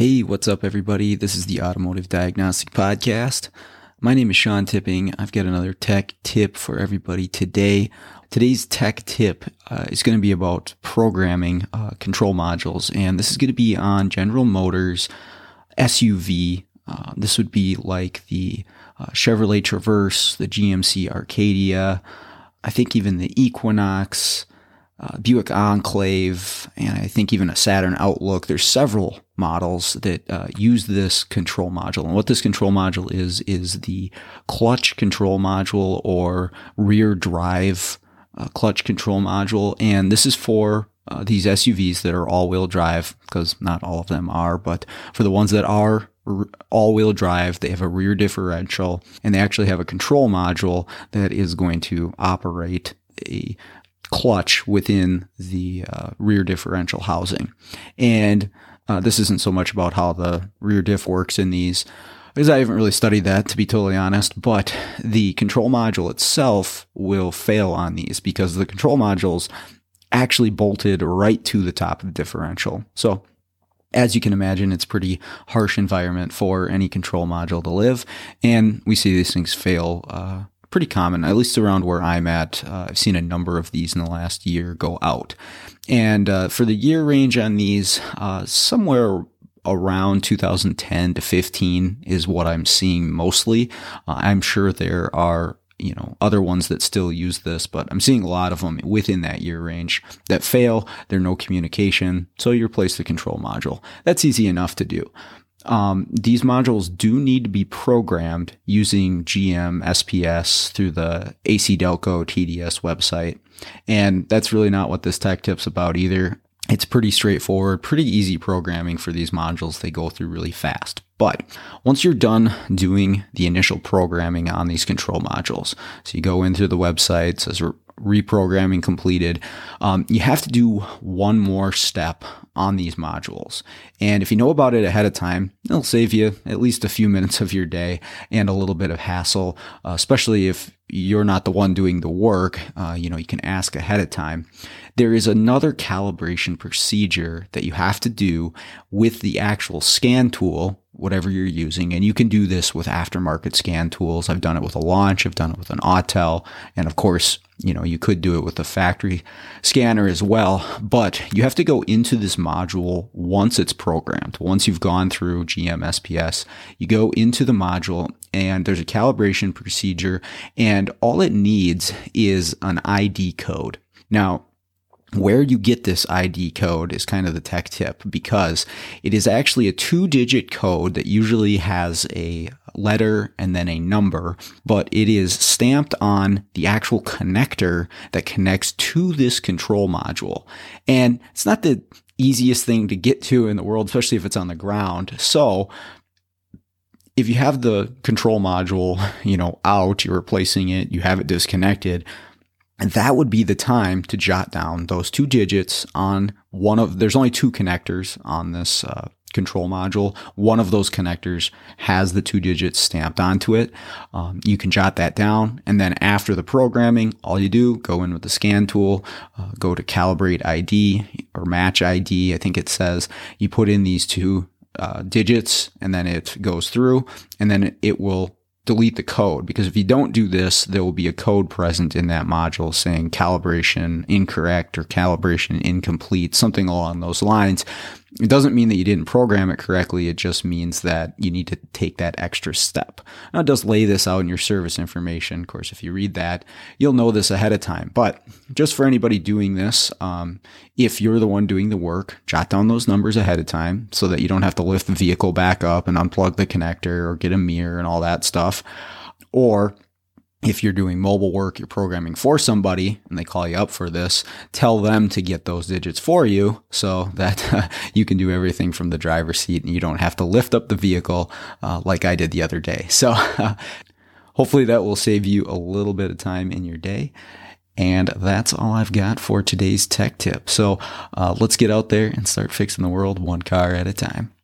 Hey, what's up, everybody? This is the Automotive Diagnostic Podcast. My name is Sean Tipping. I've got another tech tip for everybody today. Today's tech tip uh, is going to be about programming uh, control modules, and this is going to be on General Motors SUV. Uh, this would be like the uh, Chevrolet Traverse, the GMC Acadia, I think even the Equinox, uh, Buick Enclave, and I think even a Saturn Outlook. There's several models that uh, use this control module. And what this control module is, is the clutch control module or rear drive uh, clutch control module. And this is for uh, these SUVs that are all wheel drive, because not all of them are, but for the ones that are all wheel drive, they have a rear differential, and they actually have a control module that is going to operate a clutch within the uh, rear differential housing. And uh, this isn't so much about how the rear diff works in these, because I haven't really studied that to be totally honest, but the control module itself will fail on these because the control modules actually bolted right to the top of the differential. So as you can imagine, it's pretty harsh environment for any control module to live, and we see these things fail uh, pretty common, at least around where I'm at. Uh, I've seen a number of these in the last year go out. And uh, for the year range on these, uh, somewhere around 2010 to 15 is what I'm seeing mostly. Uh, I'm sure there are you know other ones that still use this but i'm seeing a lot of them within that year range that fail there's no communication so you replace the control module that's easy enough to do um, these modules do need to be programmed using GM SPS through the AC Delco TDS website. And that's really not what this tech tip's about either. It's pretty straightforward, pretty easy programming for these modules. They go through really fast. But once you're done doing the initial programming on these control modules, so you go in through the website, says reprogramming completed, um, you have to do one more step on these modules. And if you know about it ahead of time, it'll save you at least a few minutes of your day and a little bit of hassle, uh, especially if you're not the one doing the work. Uh, you know, you can ask ahead of time. There is another calibration procedure that you have to do with the actual scan tool whatever you're using. And you can do this with aftermarket scan tools. I've done it with a launch. I've done it with an Autel. And of course, you know, you could do it with a factory scanner as well, but you have to go into this module once it's programmed. Once you've gone through GM SPS, you go into the module and there's a calibration procedure and all it needs is an ID code. Now, where you get this ID code is kind of the tech tip because it is actually a two digit code that usually has a letter and then a number, but it is stamped on the actual connector that connects to this control module. And it's not the easiest thing to get to in the world, especially if it's on the ground. So if you have the control module, you know, out, you're replacing it, you have it disconnected, and that would be the time to jot down those two digits on one of, there's only two connectors on this uh, control module. One of those connectors has the two digits stamped onto it. Um, you can jot that down. And then after the programming, all you do, go in with the scan tool, uh, go to calibrate ID or match ID. I think it says you put in these two uh, digits and then it goes through and then it will delete the code because if you don't do this, there will be a code present in that module saying calibration incorrect or calibration incomplete, something along those lines. It doesn't mean that you didn't program it correctly. It just means that you need to take that extra step. Now, it does lay this out in your service information. Of course, if you read that, you'll know this ahead of time. But just for anybody doing this, um, if you're the one doing the work, jot down those numbers ahead of time so that you don't have to lift the vehicle back up and unplug the connector or get a mirror and all that stuff. Or if you're doing mobile work, you're programming for somebody and they call you up for this, tell them to get those digits for you so that uh, you can do everything from the driver's seat and you don't have to lift up the vehicle uh, like I did the other day. So uh, hopefully that will save you a little bit of time in your day. And that's all I've got for today's tech tip. So uh, let's get out there and start fixing the world one car at a time.